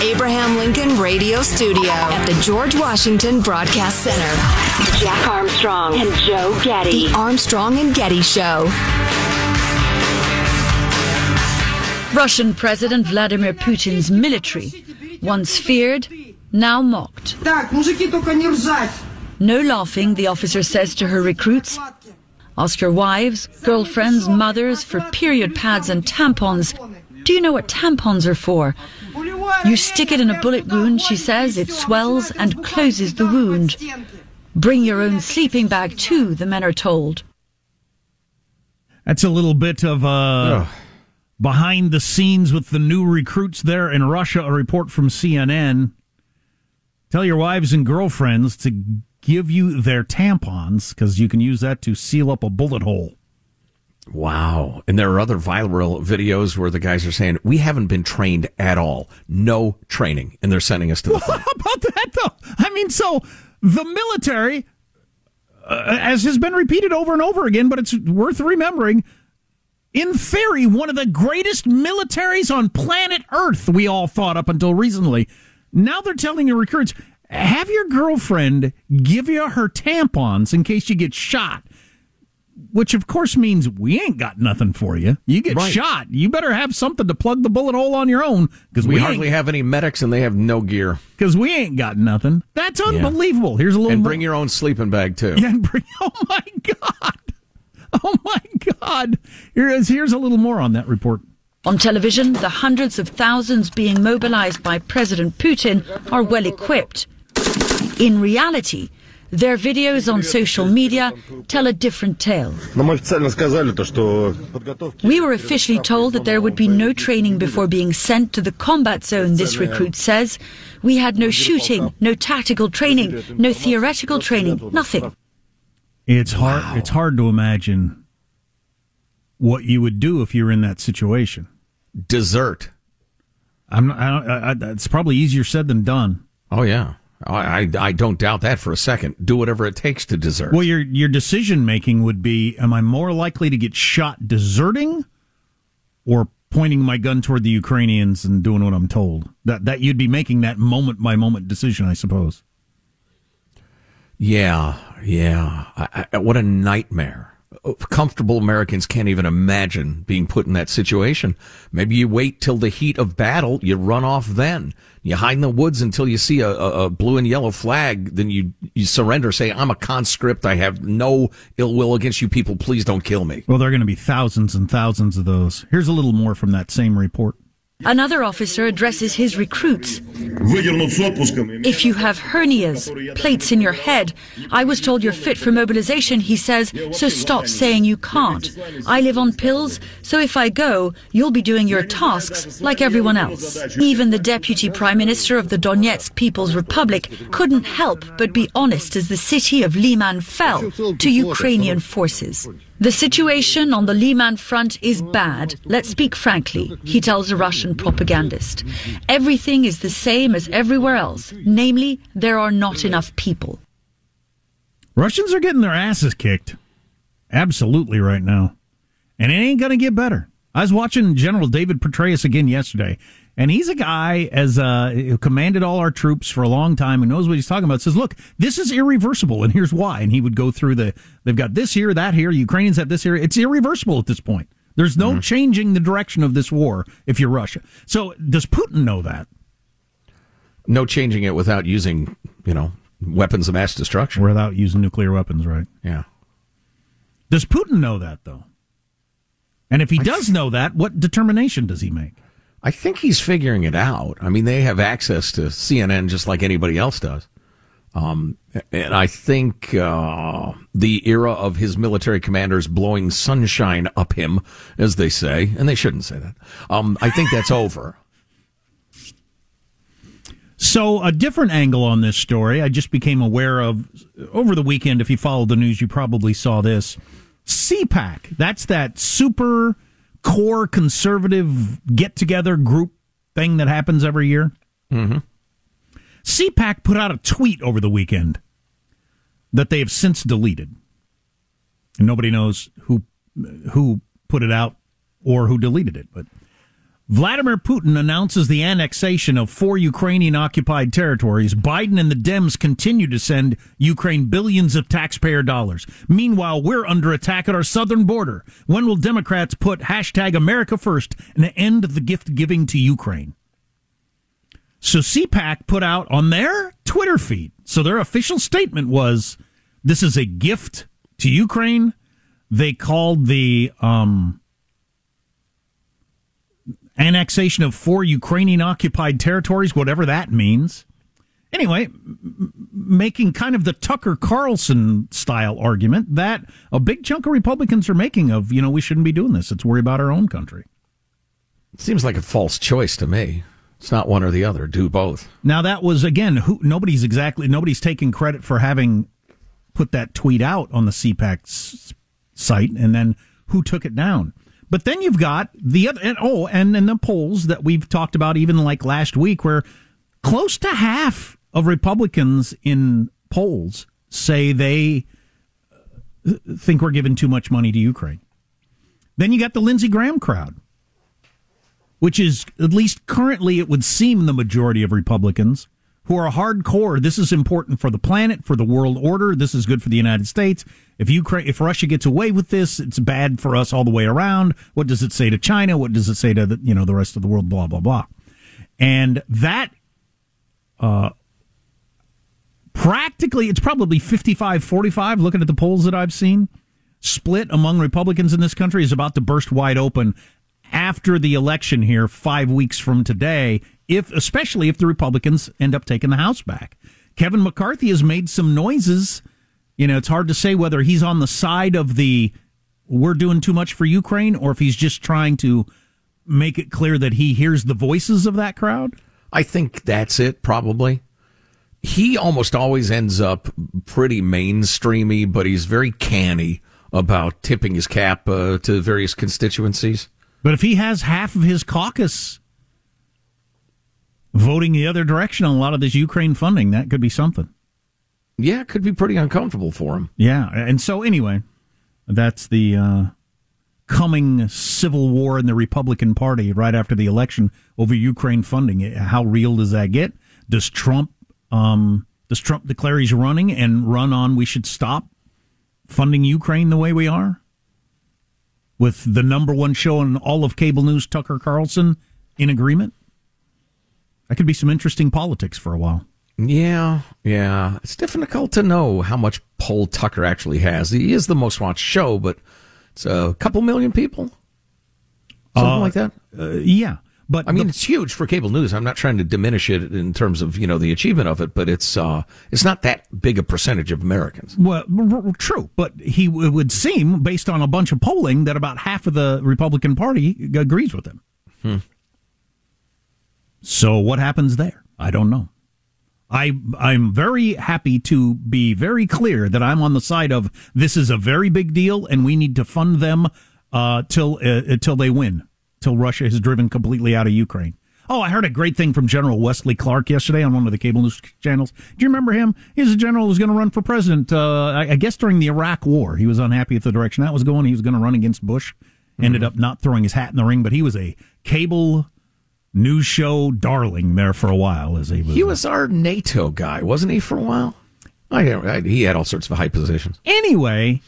Abraham Lincoln Radio Studio at the George Washington Broadcast Center, Jack Armstrong and Joe Getty. The Armstrong and Getty Show. Russian President Vladimir Putin's military, once feared, now mocked. No laughing, the officer says to her recruits. Ask your wives, girlfriends, mothers for period pads and tampons. Do you know what tampons are for? You stick it in a bullet wound, she says, it swells and closes the wound. Bring your own sleeping bag too, the men are told. That's a little bit of uh, behind the scenes with the new recruits there in Russia. A report from CNN. Tell your wives and girlfriends to give you their tampons because you can use that to seal up a bullet hole. Wow. And there are other viral videos where the guys are saying, we haven't been trained at all. No training. And they're sending us to the Well, how about that, though? I mean, so the military, uh, as has been repeated over and over again, but it's worth remembering, in theory, one of the greatest militaries on planet Earth, we all thought up until recently. Now they're telling your recruits, have your girlfriend give you her tampons in case you get shot. Which of course means we ain't got nothing for you. You get Right. shot. You better have something to plug the bullet hole on your own because We we, hardly have any medics and they have no gear. because we ain't got nothing. That's unbelievable. Here's a little And more- bring your own sleeping bag too. yeah, and bring. Oh my god! Oh my god! Here is here's a little more on that report. On television, the hundreds of thousands being mobilized by President Putin are well equipped. In reality, their videos on social media tell a different tale. We were officially told that there would be no training before being sent to the combat zone, this recruit says. We had no shooting, no tactical training, no theoretical training, nothing. It's hard wow. it's hard to imagine what you would do if you're in that situation. Desert. I'm not, I, I, it's probably easier said than done. Oh yeah. I, I, I don't doubt that for a second. Do whatever it takes to desert. Well, your your decision making would be: Am I more likely to get shot deserting, or pointing my gun toward the Ukrainians and doing what I'm told? That that you'd be making that moment by moment decision, I suppose. Yeah, yeah. I, I, what a nightmare. comfortable Americans can't even imagine being put in that situation. Maybe you wait till the heat of battle, you run off then. You hide in the woods until you see a, a, blue and yellow flag, then you, you surrender, say, I'm a conscript, I have no ill will against you people, please don't kill me. Well, there are going to be thousands and thousands of those. Here's a little more from that same report. Another officer addresses his recruits. If you have hernias, plates in your head, I was told you're fit for mobilization, he says, so stop saying you can't. I live on pills, so if I go, you'll be doing your tasks like everyone else. Even the deputy prime minister of the Donetsk People's Republic couldn't help but be honest as the city of Liman fell to Ukrainian forces. The situation on the Liman front is bad. Let's speak frankly, he tells a Russian propagandist. Everything is the same as everywhere else. Namely, there are not enough people. Russians are getting their asses kicked. Absolutely right now. And it ain't going to get better. I was watching General David Petraeus again yesterday, and he's a guy as uh, who commanded all our troops for a long time and knows what he's talking about. Says, look, this is irreversible, and here's why. And he would go through the they've got this here, that here. Ukrainians have this here. It's irreversible at this point. There's no mm-hmm. changing the direction of this war if you're Russia. So does Putin know that? No changing it without using, you know, weapons of mass destruction. Without using nuclear weapons, right? Yeah. Does Putin know that though? And if he does know that, what determination does he make? I think he's figuring it out. I mean, they have access to CNN just like anybody else does. Um, and I think uh, the era of his military commanders blowing sunshine up him, as they say, and they shouldn't say that. Um, I think that's over. So, a different angle on this story, I just became aware of over the weekend. If you followed the news, you probably saw this. CPAC, that's that super core conservative get together group thing that happens every year. Mm-hmm. CPAC put out a tweet over the weekend that they have since deleted. And nobody knows who who put it out or who deleted it, but Vladimir Putin announces the annexation of four Ukrainian occupied territories. Biden and the Dems continue to send Ukraine billions of taxpayer dollars. Meanwhile, we're under attack at our southern border. When will Democrats put hashtag America first and end the gift giving to Ukraine? So CPAC put out on their Twitter feed. So their official statement was this is a gift to Ukraine. They called the um, annexation of four Ukrainian occupied territories, whatever that means. Anyway, m- making kind of the Tucker Carlson style argument that a big chunk of Republicans are making of, you know, we shouldn't be doing this. Let's worry about our own country. Seems like a false choice to me. It's not one or the other. Do both. Now that was again, who, nobody's exactly nobody's taking credit for having put that tweet out on the CPAC site, and then who took it down. But then you've got the other, and, oh, and then the polls that we've talked about even like last week, where close to half of Republicans in polls say they uh, think we're giving too much money to Ukraine. Then you got the Lindsey Graham crowd, which is, at least currently, it would seem the majority of Republicans who are hardcore. This is important for the planet, for the world order. This is good for the United States. If Ukraine, if Russia gets away with this, it's bad for us all the way around. What does it say to China? What does it say to the, you know the rest of the world? Blah blah blah. And that, uh, practically, it's probably 55-45, Looking at the polls that I've seen, split among Republicans in this country is about to burst wide open after the election here, five weeks from today, if especially if the Republicans end up taking the House back. Kevin McCarthy has made some noises. You know, it's hard to say whether he's on the side of the we're doing too much for Ukraine or if he's just trying to make it clear that he hears the voices of that crowd. I think that's it, probably. He almost always ends up pretty mainstreamy, but he's very canny about tipping his cap uh, to various constituencies. But if he has half of his caucus voting the other direction on a lot of this Ukraine funding. That could be something. Yeah, it could be pretty uncomfortable for him. Yeah, and so anyway, that's the uh, coming civil war in the Republican Party right after the election over Ukraine funding. How real does that get? Does Trump um, does Trump declare he's running and run on? We should stop funding Ukraine the way we are? With the number one show on all of cable news, Tucker Carlson, in agreement? That could be some interesting politics for a while. Yeah, yeah. It's difficult to know how much pull Tucker actually has. He is the most watched show, but it's a couple million people, something Uh, like that. Uh, yeah, but I mean, the- it's huge for cable news. I'm not trying to diminish it in terms of you know the achievement of it, but it's uh, it's not that big a percentage of Americans. Well, true, but he it would seem, based on a bunch of polling, that about half of the Republican Party agrees with him. Hmm. So what happens there? I don't know. I I'm very happy to be very clear that I'm on the side of this is a very big deal and we need to fund them uh, till uh, till they win, till Russia is driven completely out of Ukraine. Oh, I heard a great thing from General Wesley Clark yesterday on one of the cable news channels. Do you remember him? He's a general who was going to run for president. Uh, I, I guess during the Iraq War, he was unhappy with the direction that was going. He was going to run against Bush. Ended up not throwing his hat in the ring, but he was a cable news show darling there for a while. As he was, He was our NATO guy, wasn't he, for a while? I, I, he had all sorts of high positions. Anyway,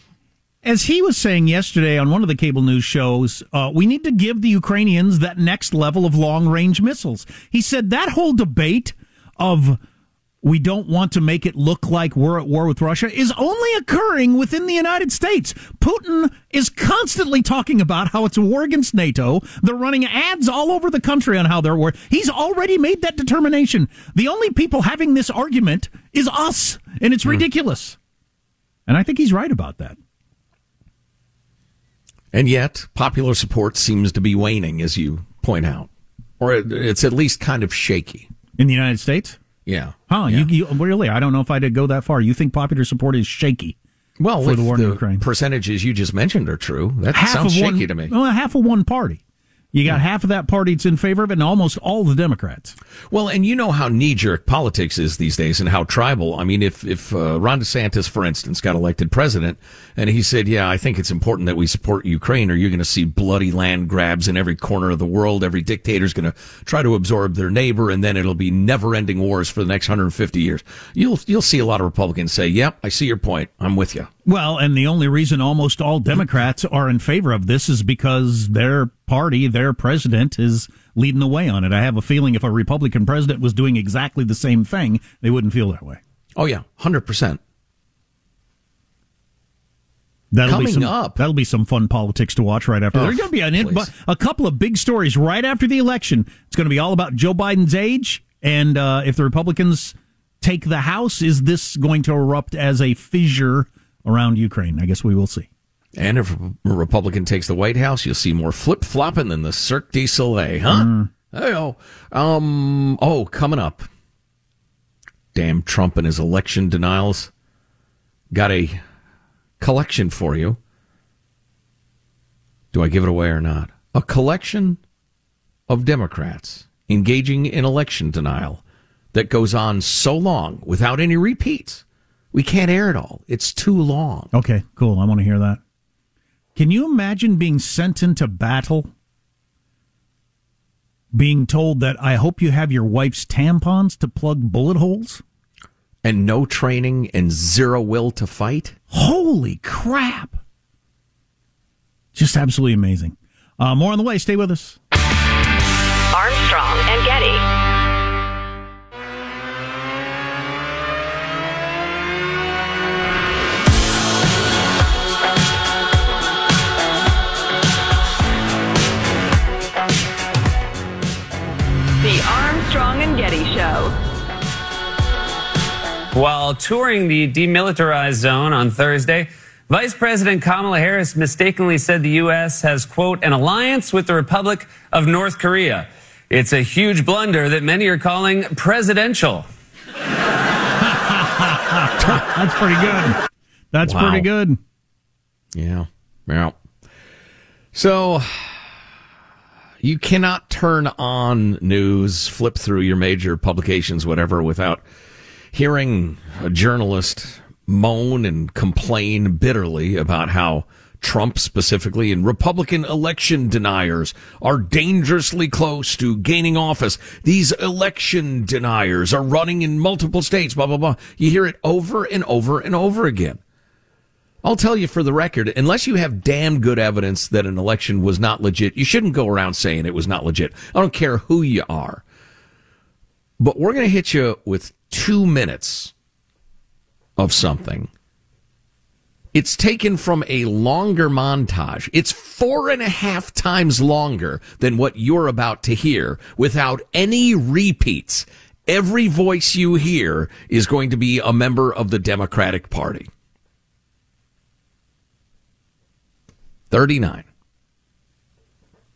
as he was saying yesterday on one of the cable news shows, uh, we need to give the Ukrainians that next level of long range missiles. He said that whole debate of we don't want to make it look like we're at war with Russia is only occurring within the United States. Putin is constantly talking about how it's a war against NATO. They're running ads all over the country on how they're war. He's already made that determination. The only people having this argument is us, and it's hmm. ridiculous. And I think he's right about that. And yet, popular support seems to be waning, as you point out, or it's at least kind of shaky. In the United States? Yeah. Huh? You, you really? I don't know if I'd go that far. You think popular support is shaky? Well, for the war in Ukraine. percentages you just mentioned are true, that half sounds shaky one, to me. Well, half of one party. You got half of that party that's in favor of it, and almost all the Democrats. Well, and you know how knee jerk politics is these days and how tribal. I mean, if, if uh, Ron DeSantis, for instance, got elected president and he said, Yeah, I think it's important that we support Ukraine, or you're going to see bloody land grabs in every corner of the world. Every dictator's going to try to absorb their neighbor, and then it'll be never ending wars for the next 150 years. You'll, you'll see a lot of Republicans say, Yep, I see your point. I'm with you. Well, and the only reason almost all Democrats are in favor of this is because their party, their president, is leading the way on it. I have a feeling if a Republican president was doing exactly the same thing, they wouldn't feel that way. Oh, yeah, 100%. That'll Coming be some, up- That'll be some fun politics to watch right after. Oh, There's going to be an in, a couple of big stories right after the election. It's going to be all about Joe Biden's age and uh, if the Republicans take the House, is this going to erupt as a fissure around Ukraine? I guess we will see. And if a Republican takes the White House, you'll see more flip flopping than the Cirque du Soleil, huh? Hey-oh. Um, oh, coming up. Damn Trump and his election denials. Got a collection for you. Do I give it away or not? A collection of Democrats engaging in election denial that goes on so long without any repeats. We can't air it all. It's too long. Okay, cool. I want to hear that. Can you imagine being sent into battle? Being told that I hope you have your wife's tampons to plug bullet holes? and no training and zero will to fight? Holy crap. Just absolutely amazing. Uh, more on the way. Stay with us. Armstrong and Getty. Armstrong Getty Show. While touring the demilitarized zone on Thursday, Vice President Kamala Harris mistakenly said the U.S. has, quote, an alliance with the Republic of North Korea. It's a huge blunder that many are calling presidential. That's pretty good. That's Wow. pretty good. Yeah. Yeah. So you cannot turn on news, flip through your major publications, whatever, without hearing a journalist moan and complain bitterly about how Trump specifically and Republican election deniers are dangerously close to gaining office. These election deniers are running in multiple states, blah, blah, blah. You hear it over and over and over again. I'll tell you for the record, unless you have damn good evidence that an election was not legit, you shouldn't go around saying it was not legit. I don't care who you are. But we're going to hit you with two minutes of something. It's taken from a longer montage. It's four and a half times longer than what you're about to hear without any repeats. Every voice you hear is going to be a member of the Democratic Party. 39.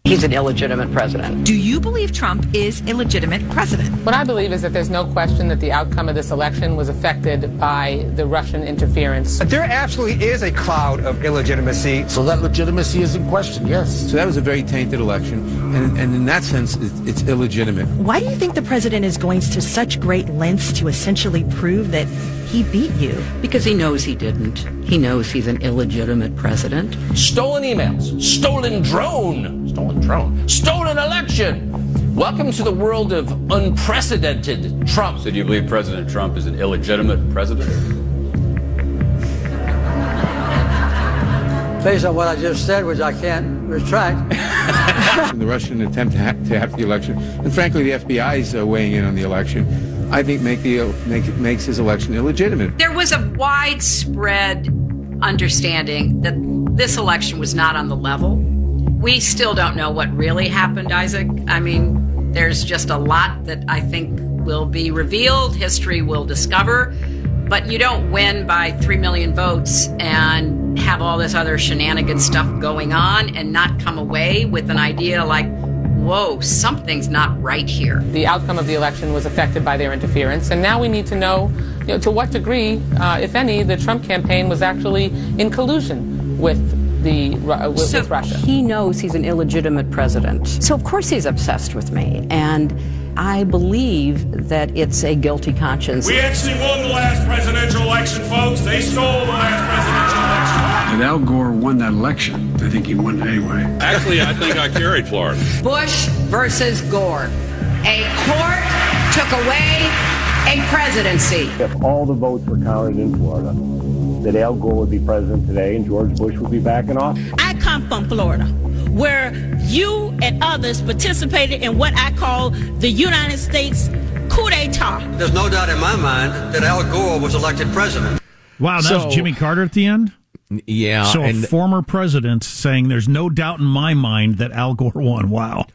He's an illegitimate president. Do you believe Trump is illegitimate president? What I believe is that there's no question that the outcome of this election was affected by the Russian interference. There absolutely is a cloud of illegitimacy. So that legitimacy is in question, yes. So that was a very tainted election, and, and in that sense, it's, it's illegitimate. Why do you think the president is going to such great lengths to essentially prove that he beat you? Because he knows he didn't. He knows he's an illegitimate president. Stolen emails, stolen drone, stolen drone, stolen election. Welcome to the world of unprecedented Trump. So do you believe President Trump is an illegitimate president? Based on what I just said, which I can't retract. the Russian attempt to, ha- to have the election, and frankly, the FBI is uh, weighing in on the election. I think make the make makes his election illegitimate. There was a widespread understanding that this election was not on the level. We still don't know what really happened, Isaac. I mean, there's just a lot that I think will be revealed, history will discover, but you don't win by 3 million votes and have all this other shenanigan stuff going on and not come away with an idea like, whoa, something's not right here. The outcome of the election was affected by their interference, and now we need to know, you know to what degree, uh, if any, the Trump campaign was actually in collusion with the uh, with, so with Russia. He knows he's an illegitimate president, so of course he's obsessed with me, and I believe that it's a guilty conscience. We actually won the last presidential election, folks. They stole the last presidential election. Al Gore won that election. I think he won it anyway. Actually, I think I carried Florida. Bush versus Gore. A court took away a presidency. If all the votes were counted in Florida, that Al Gore would be president today and George Bush would be back in office. I come from Florida, where you and others participated in what I call the United States coup d'etat. There's no doubt in my mind that Al Gore was elected president. Wow, that So- was Jimmy Carter at the end? Yeah. so and a former president saying there's no doubt in my mind that Al Gore won. Wow.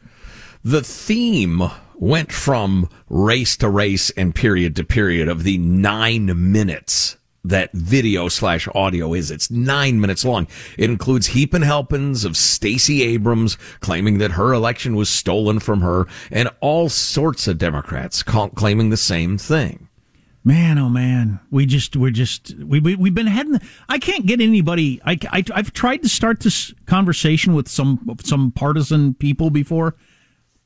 the theme went from race to race and period to period of the nine minutes that video slash audio is. It's nine minutes long. It includes heap and helpings of Stacey Abrams claiming that her election was stolen from her and all sorts of Democrats claiming the same thing. Man, oh man, we just we're just we, we we've been heading. I can't get anybody. I, I I've tried to start this conversation with some some partisan people before,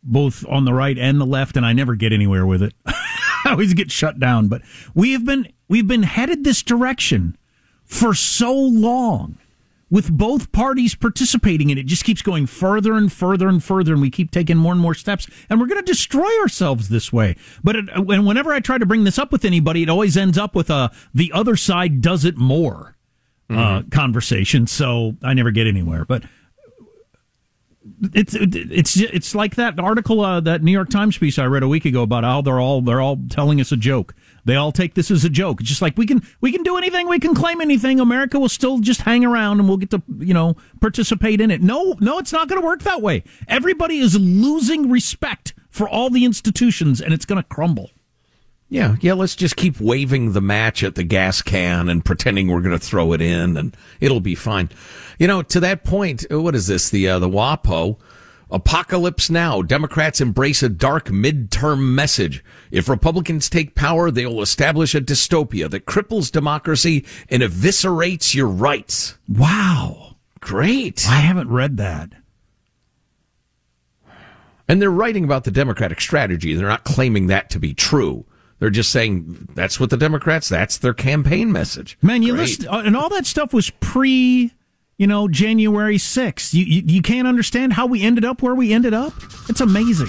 both on the right and the left, and I never get anywhere with it. I always get shut down. But we have been we've been headed this direction for so long, with both parties participating in it. Just keeps going further and further and further, and we keep taking more and more steps, and we're going to destroy ourselves this way. But it, and whenever I try to bring this up with anybody, it always ends up with a the other side does it more uh, conversation. So I never get anywhere. But it's it's it's like that article uh, that New York Times piece I read a week ago about how they're all they're all telling us a joke. They all take this as a joke. It's just like we can we can do anything, we can claim anything. America will still just hang around and we'll get to you know participate in it. No, no, it's not going to work that way. Everybody is losing respect for all the institutions, and it's going to crumble. Yeah, yeah, let's just keep waving the match at the gas can and pretending we're going to throw it in and it'll be fine. You know, to that point, what is this? The uh, the WAPO apocalypse now. Democrats embrace a dark midterm message. If Republicans take power, they will establish a dystopia that cripples democracy and eviscerates your rights. Wow. Great. I haven't read that. And they're writing about the Democratic strategy. They're not claiming that to be true. They're just saying that's what the Democrats, that's their campaign message. Man, you Great. listen, uh, and all that stuff was pre, you know, January 6th. You, you, you can't understand how we ended up where we ended up? It's amazing.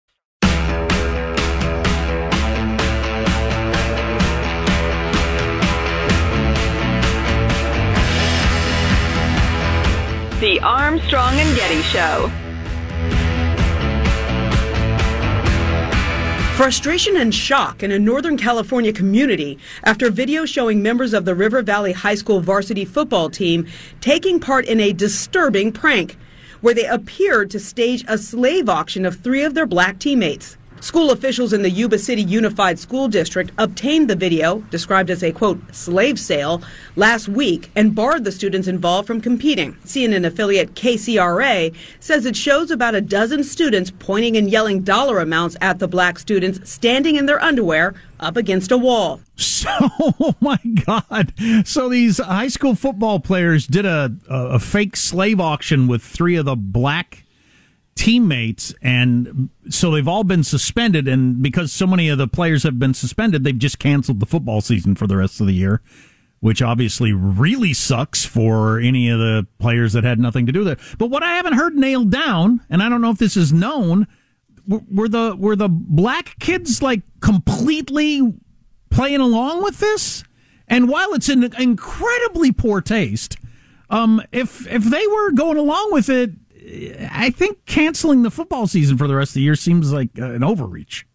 The Armstrong and Getty Show. Frustration and shock in a Northern California community after video showing members of the River Valley High School varsity football team taking part in a disturbing prank where they appeared to stage a slave auction of three of their black teammates. School officials in the Yuba City Unified School District obtained the video, described as a quote, slave sale, last week and barred the students involved from competing. CNN affiliate KCRA says it shows about a dozen students pointing and yelling dollar amounts at the black students standing in their underwear up against a wall. So, oh my God. So these high school football players did a, a, a fake slave auction with three of the black teammates and so they've all been suspended and because so many of the players have been suspended they've just canceled the football season for the rest of the year which obviously really sucks for any of the players that had nothing to do with it. But what i haven't heard nailed down and i don't know if this is known were the were the black kids like completely playing along with this? And while it's an incredibly poor taste um if if they were going along with it I think canceling the football season for the rest of the year seems like uh, an overreach.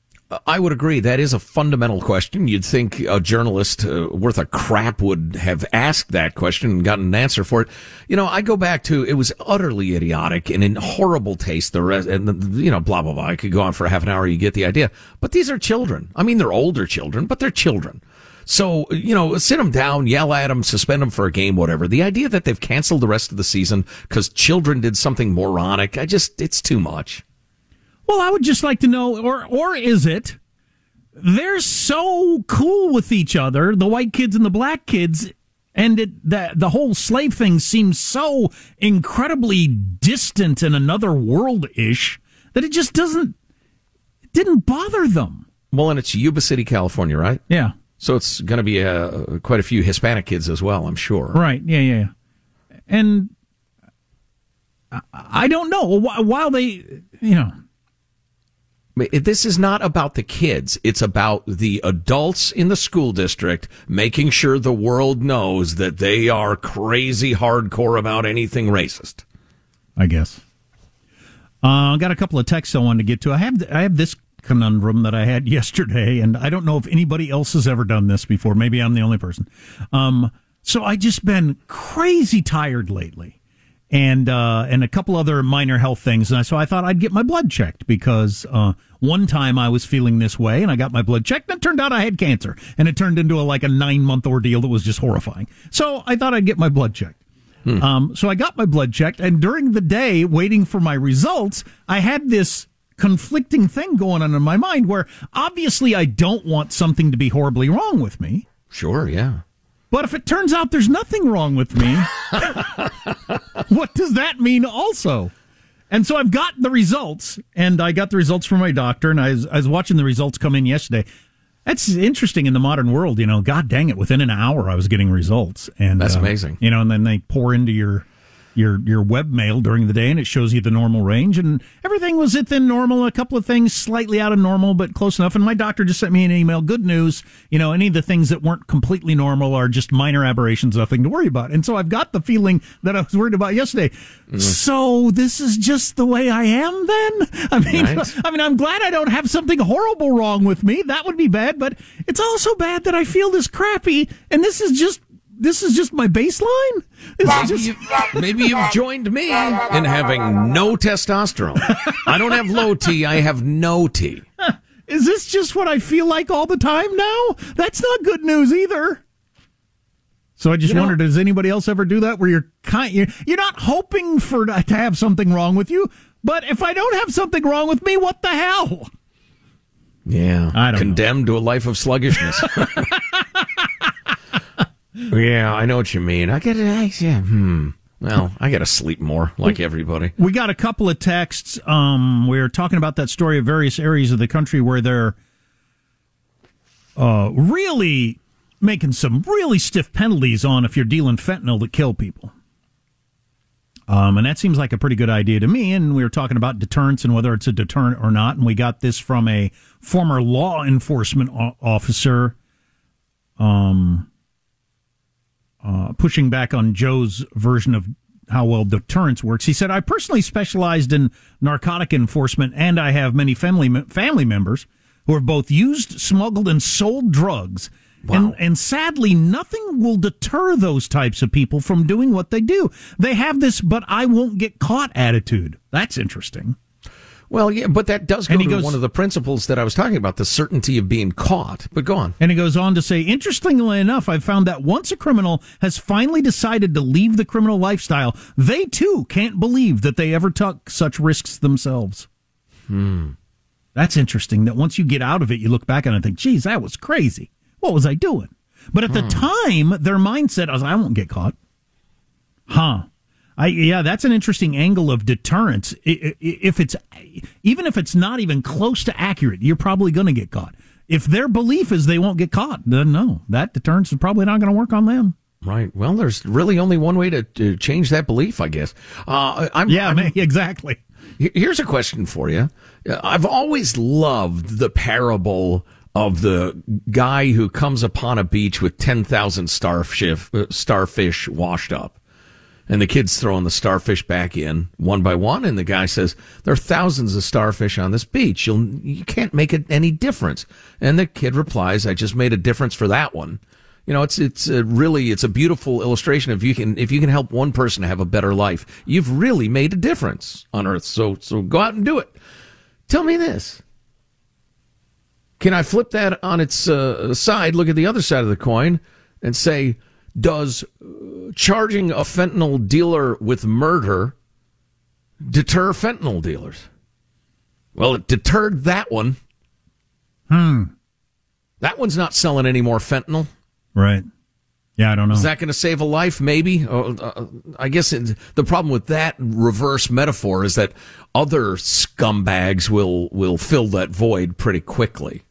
I would agree. That is a fundamental question. You'd think a journalist uh, worth a crap would have asked that question and gotten an answer for it. You know, I go back to it was utterly idiotic and in horrible taste. The rest, and the, you know, blah blah blah. I could go on for half an hour. You get the idea. But these are children. I mean, they're older children, but they're children. So, you know, sit them down, yell at them, suspend them for a game, whatever. The idea that they've canceled the rest of the season because children did something moronic, I just, it's too much. Well, I would just like to know, or, or is it, they're so cool with each other, the white kids and the black kids, and it, the, the whole slave thing seems so incredibly distant and another world ish that it just doesn't, it didn't bother them. Well, and it's Yuba City, California, right? Yeah. So it's going to be uh, quite a few Hispanic kids as well, I'm sure. Right. Yeah, yeah. yeah. And I don't know. While they, you know. This is not about the kids. It's about the adults in the school district making sure the world knows that they are crazy hardcore about anything racist. I guess. I uh, got a couple of texts I wanted to get to. I have I have this conundrum that I had yesterday, and I don't know if anybody else has ever done this before. Maybe I'm the only person. Um, so I just been crazy tired lately, and uh, and a couple other minor health things. And so I thought I'd get my blood checked because uh, one time I was feeling this way, and I got my blood checked, and it turned out I had cancer, and it turned into a, like a nine month ordeal that was just horrifying. So I thought I'd get my blood checked. Um, so I got my blood checked, and during the day, waiting for my results, I had this conflicting thing going on in my mind where obviously I don't want something to be horribly wrong with me. Sure, yeah. But if it turns out there's nothing wrong with me, what does that mean also? And so I've got the results, and I got the results from my doctor, and I was, I was watching the results come in yesterday. That's interesting in the modern world, you know. God dang it! Within an hour, I was getting results, and That's uh, amazing. You know, and then they pour into your your your web mail during the day, and it shows you the normal range, and everything was within normal. A couple of things slightly out of normal, but close enough. And my doctor just sent me an email. Good news, you know, any of the things that weren't completely normal are just minor aberrations, nothing to worry about. And so I've got the feeling that I was worried about yesterday. Mm. So this is just the way I am. Then I mean, Right. I mean, I'm glad I don't have something horrible wrong with me. That would be bad, but it's also bad that I feel this crappy, and this is just this is just my baseline. This is Maybe, just- you, maybe you've joined me in having no testosterone. I don't have low T, I have no T. Is this just what I feel like all the time now? That's not good news either. So I just You know- wondered, does anybody else ever do that? Where you're kind, you're, you're not hoping for to have something wrong with you, but if I don't have something wrong with me, what the hell? Yeah. I don't Condemned to a life of sluggishness. yeah, I know what you mean. I get it. Yeah, hmm. Well, I got to sleep more, like everybody. We got a couple of texts. Um, we are talking about that story of various areas of the country where they're uh, really making some really stiff penalties on if you're dealing fentanyl that kill people. Um, and that seems like a pretty good idea to me. And we were talking about deterrence and whether it's a deterrent or not. And we got this from a former law enforcement o- officer, um, uh, pushing back on Joe's version of how well deterrence works. He said, "I personally specialized in narcotic enforcement, and I have many family family members who have both used, smuggled, and sold drugs." And, and sadly, nothing will deter those types of people from doing what they do. They have this, but I won't get caught attitude. That's interesting. Well, yeah, but that does go And he to goes- one of the principles that I was talking about, the certainty of being caught. But go on. And he goes on to say, interestingly enough, I've found that once a criminal has finally decided to leave the criminal lifestyle, they too can't believe that they ever took such risks themselves. Hmm. That's interesting that once you get out of it, you look back and I think, geez, that was crazy. What was I doing? But at the Hmm. time, their mindset was, I won't get caught. Huh. I, yeah, that's an interesting angle of deterrence. If it's, even if it's not even close to accurate, you're probably going to get caught. If their belief is they won't get caught, then no, that deterrence is probably not going to work on them. Right. Well, there's really only one way to, to change that belief, I guess. Uh, I'm, Yeah, I'm- exactly. Here's a question for you. I've always loved the parable of the guy who comes upon a beach with 10,000 starfish, uh, starfish washed up. And the kid's throwing the starfish back in one by one. And the guy says, there are thousands of starfish on this beach. You'll, you can't make it any difference. And the kid replies, I just made a difference for that one. You know, it's, it's really, it's a beautiful illustration. If you can, if you can help one person have a better life, you've really made a difference on earth. So, so go out and do it. Tell me this. Can I flip that on its uh, side, look at the other side of the coin, and say, does uh, charging a fentanyl dealer with murder deter fentanyl dealers? Well, it deterred that one. Hmm. That one's not selling any more fentanyl. Right. Yeah, I don't know. Is that going to save a life? Maybe. Uh, uh, I guess it, the problem with that reverse metaphor is that other scumbags will will fill that void pretty quickly.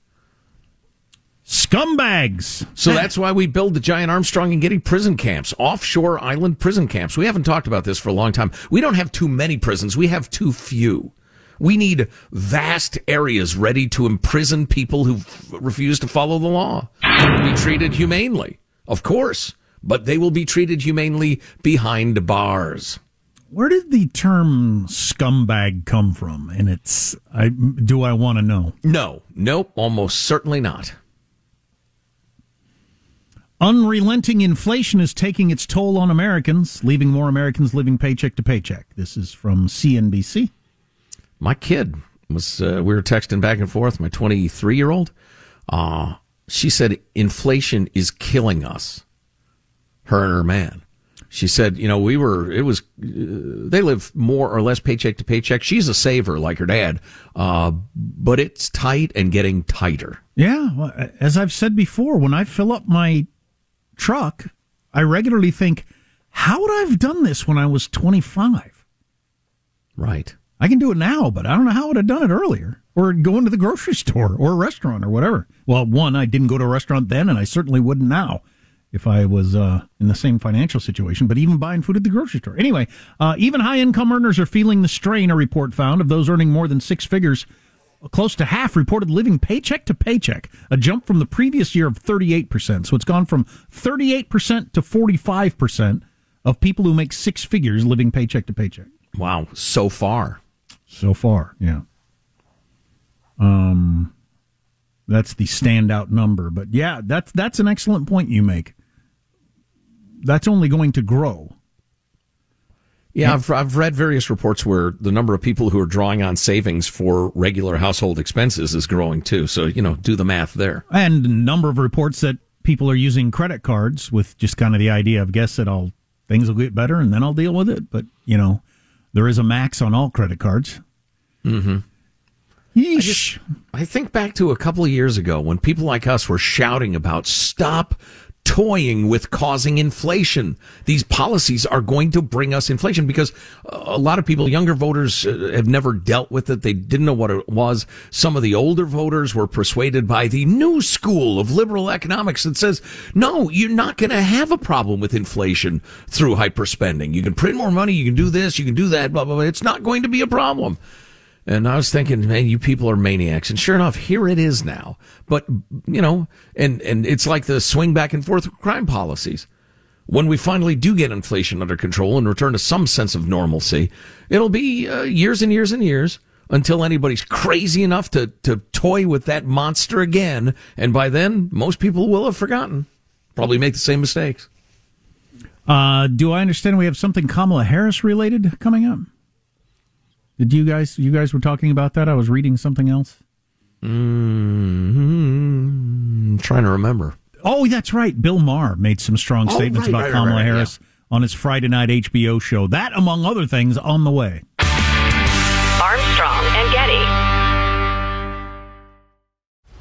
Scumbags. So that's why we build the giant Armstrong and Getty prison camps, offshore island prison camps. We haven't talked about this for a long time. We don't have too many prisons. We have too few. We need vast areas ready to imprison people who refuse to follow the law. They will be treated humanely, of course, but they will be treated humanely behind bars. Where did the term scumbag come from? And it's, I do I want to know? No, nope, almost certainly not. Unrelenting inflation is taking its toll on Americans, leaving more Americans living paycheck to paycheck. This is from CNBC. My kid was, uh, we were texting back and forth, my 23 year old. Uh, she said, inflation is killing us. Her and her man. She said, you know, we were, it was, uh, they live more or less paycheck to paycheck. She's a saver like her dad, uh, but it's tight and getting tighter. Yeah. Well, as I've said before, when I fill up my truck, I regularly think, how would I have done this when I was 25? Right. I can do it now, but I don't know how I would have done it earlier or go into the grocery store or a restaurant or whatever. Well, one, I didn't go to a restaurant then, and I certainly wouldn't now if I was uh, in the same financial situation, but even buying food at the grocery store. Anyway, uh, even high income earners are feeling the strain, a report found. Of those earning more than six figures, close to half reported living paycheck to paycheck, a jump from the previous year of 38%. So it's gone from 38% to 45% of people who make six figures living paycheck to paycheck. Wow, so far. So far, yeah. Um that's the standout number, but yeah, that's that's an excellent point you make. That's only going to grow. Yeah, I've, I've read various reports where the number of people who are drawing on savings for regular household expenses is growing too. So, you know, do the math there. And a number of reports that people are using credit cards with just kind of the idea of guess that I'll things will get better and then I'll deal with it. But, you know, there is a max on all credit cards. Mm-hmm. I, just, I think back to a couple of years ago when people like us were shouting about stop toying with causing inflation. These policies are going to bring us inflation because a lot of people, younger voters, uh, have never dealt with it. They didn't know what it was. Some of the older voters were persuaded by the new school of liberal economics that says, no, you're not going to have a problem with inflation through hyperspending. You can print more money. You can do this. You can do that. Blah, blah, blah. It's not going to be a problem. And I was thinking, man, you people are maniacs. And sure enough, here it is now. But, you know, and, and it's like the swing back and forth crime policies. When we finally do get inflation under control and return to some sense of normalcy, it'll be uh, years and years and years until anybody's crazy enough to, to toy with that monster again. And by then, most people will have forgotten. Probably make the same mistakes. Uh, do I understand we have something Kamala Harris related coming up? Did you guys you guys were talking about that? I was reading something else. Mm-hmm. trying to remember. Oh, that's right. Bill Maher made some strong oh, statements right, about right, Kamala right, Harris yeah. on his Friday night HBO show. That, among other things, on the way.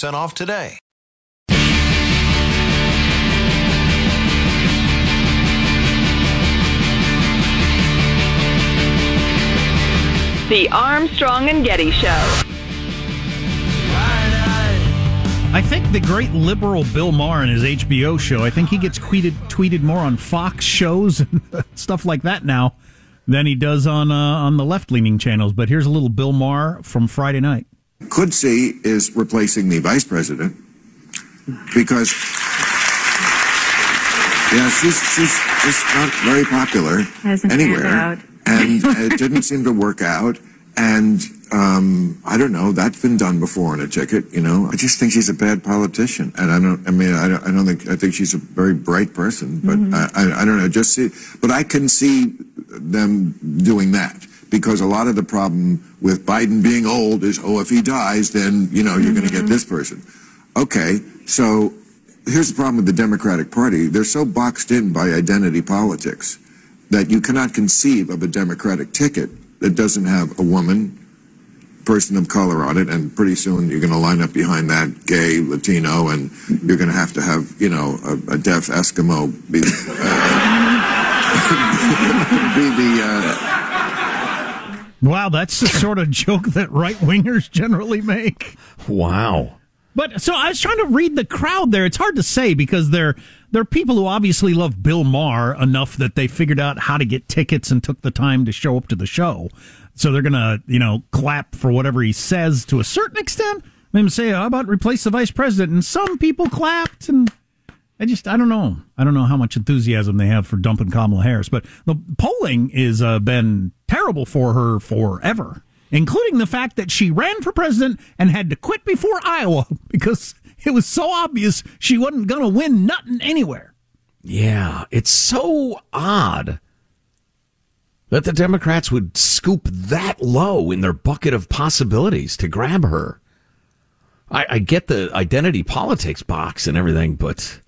15% off today. The Armstrong and Getty Show. I think the great liberal Bill Maher in his HBO show, I think he gets tweeted tweeted more on Fox shows and stuff like that now than he does on uh, on the left leaning channels. But here's a little Bill Maher from Friday night. Could see is replacing the vice president because yeah, she's she's just not very popular Hasn't anywhere, and it didn't seem to work out. And um, I don't know. That's been done before on a ticket. You know, I just think she's a bad politician, and I don't. I mean, I don't, I don't think. I think she's a very bright person, but Mhm. I, I, I don't know. Just see, but I can see them doing that because a lot of the problem with Biden being old is, oh, if he dies, then you know you're going to get this person. Okay, so here's the problem with the Democratic Party. They're so boxed in by identity politics that you cannot conceive of a Democratic ticket that doesn't have a woman, person of color on it, and pretty soon you're going to line up behind that gay, Latino, and you're going to have to have, you know, a, a deaf Eskimo be, uh, be the. Uh, Wow, that's the sort of joke that right wingers generally make. Wow. But so I was trying to read the crowd there. It's hard to say because they're they're people who obviously love Bill Maher enough that they figured out how to get tickets and took the time to show up to the show. So they're gonna, you know, clap for whatever he says to a certain extent. Maybe say, "How about replace the vice president?" And some people clapped, and I just I don't know. I don't know how much enthusiasm they have for dumping Kamala Harris. But the polling is uh, been terrible for her forever including the fact that she ran for president and had to quit before Iowa because it was so obvious she wasn't going to win nothing anywhere. Yeah, it's so odd that the Democrats would scoop that low in their bucket of possibilities to grab her. I, I get the identity politics box and everything, but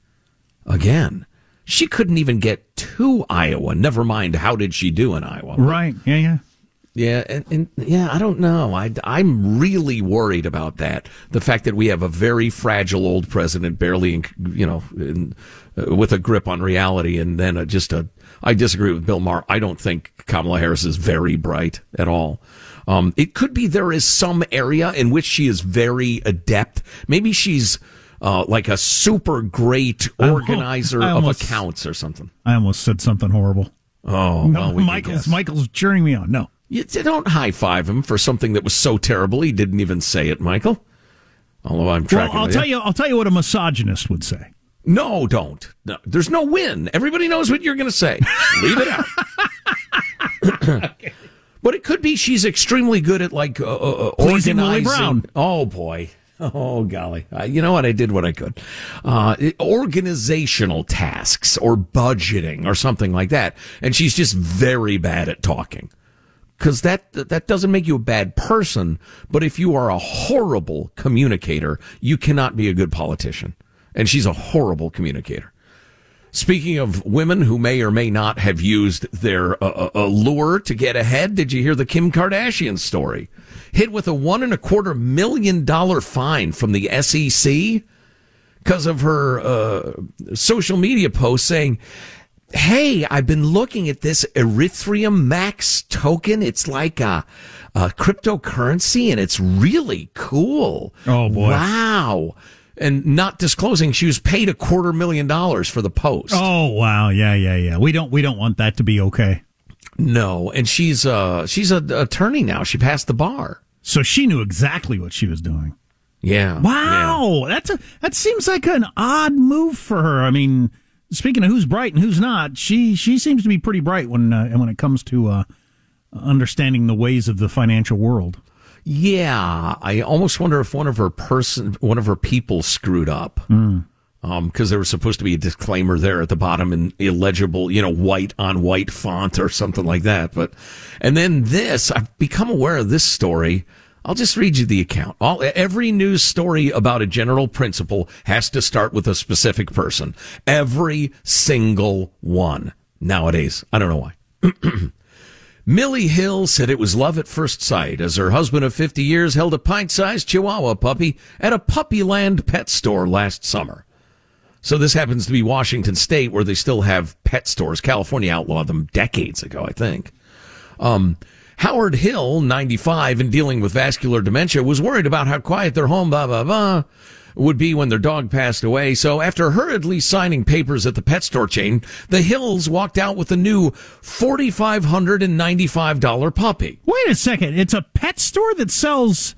again, she couldn't even get to Iowa. Never mind, how did she do in Iowa? Right. Yeah, yeah. Yeah, and, and yeah, I don't know. I, I'm really worried about that. The fact that we have a very fragile old president, barely, in, you know, in, uh, with a grip on reality, and then a, just a. I disagree with Bill Maher. I don't think Kamala Harris is very bright at all. Um, it could be there is some area in which she is very adept. Maybe she's uh, like a super great organizer I of accounts or something. I almost said something horrible. Oh, no, well, we Michael's. Michael's cheering me on. No. You don't high five him for something that was so terrible he didn't even say it, Michael. Although I'm Well, tracking. I'll with tell you. I'll tell you what a misogynist would say. No, don't. No, there's no win. Everybody knows what you're going to say. Leave it out. But it could be she's extremely good at like uh, uh, uh, Willie organizing. Brown. Oh boy. Oh golly. Uh, you know what? I did what I could. Uh, organizational tasks or budgeting or something like that. And she's just very bad at talking. Cause that, that doesn't make you a bad person. But if you are a horrible communicator, you cannot be a good politician. And she's a horrible communicator. Speaking of women who may or may not have used their uh, uh, allure to get ahead, did you hear the Kim Kardashian story? Hit with a one and a quarter million dollar fine from the SEC because of her uh, social media post saying, Hey, I've been looking at this EthereumMax token. It's like a, a cryptocurrency and it's really cool. Oh, boy. Wow. And not disclosing she was paid a quarter million dollars for the post. Oh wow. Yeah, yeah, yeah. We don't. We don't want that to be okay. No, and she's uh she's an attorney now. She passed the bar. So she knew exactly what she was doing. Yeah. Wow, that's a that seems like an odd move for her. I mean, speaking of who's bright and who's not, she she seems to be pretty bright when uh, when it comes to uh, understanding the ways of the financial world. Yeah, I almost wonder if one of her person, one of her people screwed up. Um, because there was supposed to be a disclaimer there at the bottom in illegible, you know, white on white font or something like that. But, and then this, I've become aware of this story. I'll just read you the account. All, every news story about a general principle has to start with a specific person. Every single one nowadays. I don't know why. Millie Hill said it was love at first sight as her husband of 50 years held a pint-sized Chihuahua puppy at a Puppyland pet store last summer. So this happens to be Washington State where they still have pet stores. California outlawed them decades ago, I think. Um, Howard Hill, 95 and dealing with vascular dementia, was worried about how quiet their home, blah, blah, blah, would be when their dog passed away. So after hurriedly signing papers at the pet store chain, the Hills walked out with a new $4,595 puppy. Wait a second. It's a pet store that sells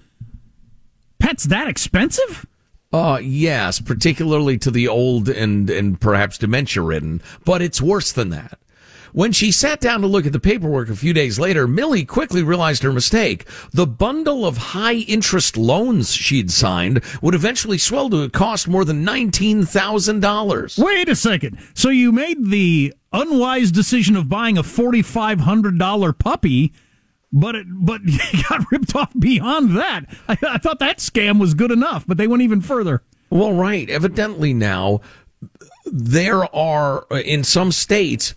pets that expensive? Uh, yes, particularly to the old and, and perhaps dementia ridden, but it's worse than that. When she sat down to look at the paperwork a few days later, Millie quickly realized her mistake. The bundle of high interest loans she'd signed would eventually swell to a cost more than $19,000. Wait a second. So you made the unwise decision of buying a $4,500 puppy, but it, but you got ripped off beyond that. I, I thought that scam was good enough, but they went even further. Well, right. Evidently now, there are, uh, in some states,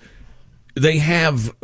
they have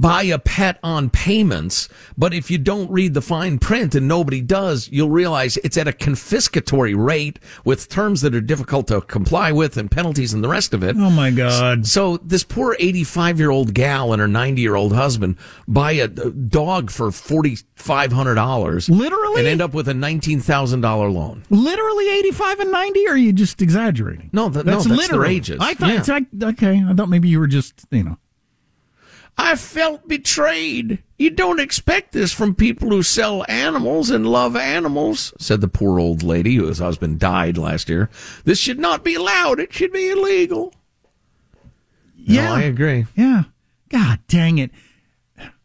buy a pet on payments, but if you don't read the fine print and nobody does, you'll realize it's at a confiscatory rate with terms that are difficult to comply with and penalties and the rest of it. Oh my God. So this poor 85 year old gal and her 90 year old husband buy a dog for $4,500. Literally? And end up with a $19,000 loan. Literally 85 and 90? Or are you just exaggerating? No, th- no, that's their ages. I thought, Yeah. it's like, okay, I thought maybe you were just, you know. I felt betrayed. You don't expect this from people who sell animals and love animals, said the poor old lady whose husband died last year. This should not be allowed. It should be illegal. Yeah. I agree. Yeah. God dang it.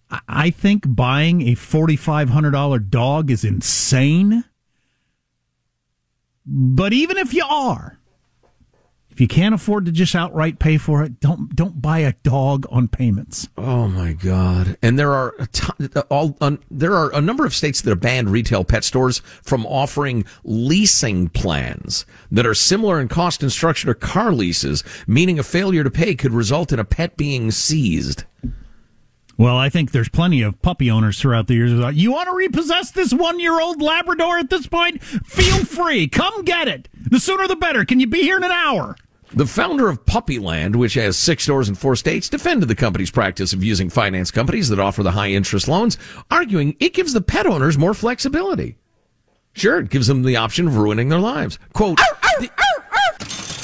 I- I think buying a $4,500 dog is insane. But even if you are, if you can't afford to just outright pay for it, don't don't buy a dog on payments. Oh my God! And there are a ton, all there are a number of states that have banned retail pet stores from offering leasing plans that are similar in cost and structure to car leases, meaning a failure to pay could result in a pet being seized. Well, I think there's plenty of puppy owners throughout the years. who thought, You want to repossess this one year old Labrador at this point? Feel free. Come get it. The sooner the better. Can you be here in an hour? The founder of Puppyland, which has six stores in four states, defended the company's practice of using finance companies that offer the high interest loans, arguing it gives the pet owners more flexibility. Sure, it gives them the option of ruining their lives. Quote, the,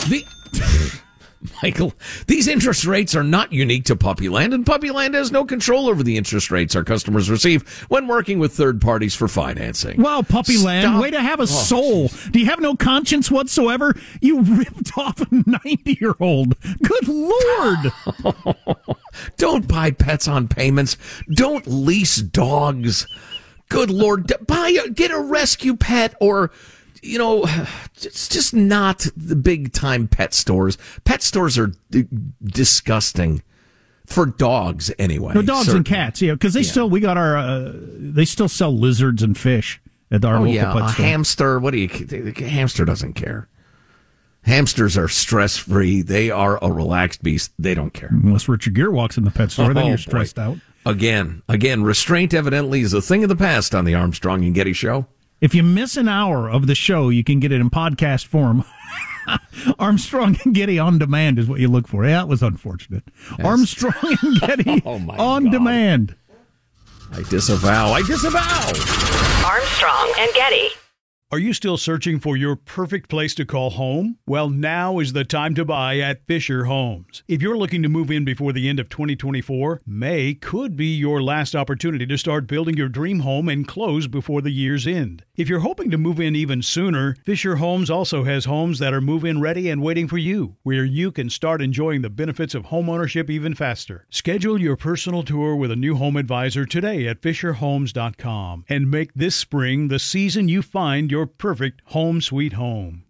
the- Michael, these interest rates are not unique to Puppyland, and Puppyland has no control over the interest rates our customers receive when working with third parties for financing. Wow, Puppyland, Stop. way to have a Oh, soul. Do you have no conscience whatsoever? You ripped off a 90 year old. Good Lord. Don't buy pets on payments. Don't lease dogs. Good Lord. Buy a, get a rescue pet or, you know, it's just not the big time pet stores. Pet stores are d- disgusting for dogs anyway. No dogs and cats, yeah, because they Yeah. still, we got our, uh, they still sell lizards and fish at our Oh local yeah, pet a store. hamster. What do you? The hamster doesn't care. Hamsters are stress free. They are a relaxed beast. They don't care. Unless Richard Gere walks in the pet store, then Oh, you're boy. stressed out. Again, again, restraint evidently is a thing of the past on the Armstrong and Getty show. If you miss an hour of the show, you can get it in podcast form. Armstrong and Getty on demand is what you look for. Yeah, it was unfortunate. Armstrong and Getty Oh, on God. demand. I disavow. I disavow. Armstrong and Getty. Are you still searching for your perfect place to call home? Well, now is the time to buy at Fisher Homes. If you're looking to move in before the end of 2024, May could be your last opportunity to start building your dream home and close before the year's end. If you're hoping to move in even sooner, Fisher Homes also has homes that are move in ready and waiting for you, where you can start enjoying the benefits of homeownership even faster. Schedule your personal tour with a new home advisor today at FisherHomes.com and make this spring the season you find your perfect home sweet home.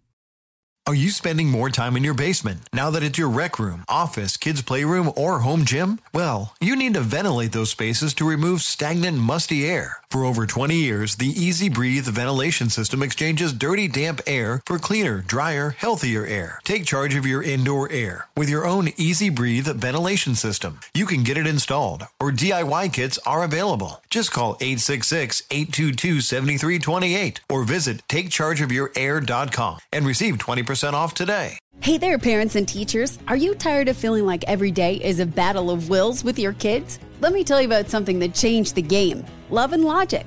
Are you spending more time in your basement now that it's your rec room, office, kids' playroom, or home gym? Well, you need to ventilate those spaces to remove stagnant, musty air. For over 20 years, the EZ Breathe ventilation system exchanges dirty, damp air for cleaner, drier, healthier air. Take charge of your indoor air with your own EZ Breathe ventilation system. You can get it installed, or DIY kits are available. Just call 866 822 7328 or visit takechargeofyourair.com and receive 20% off today. Hey there, parents and teachers. Are you tired of feeling like every day is a battle of wills with your kids? Let me tell you about something that changed the game Love and Logic.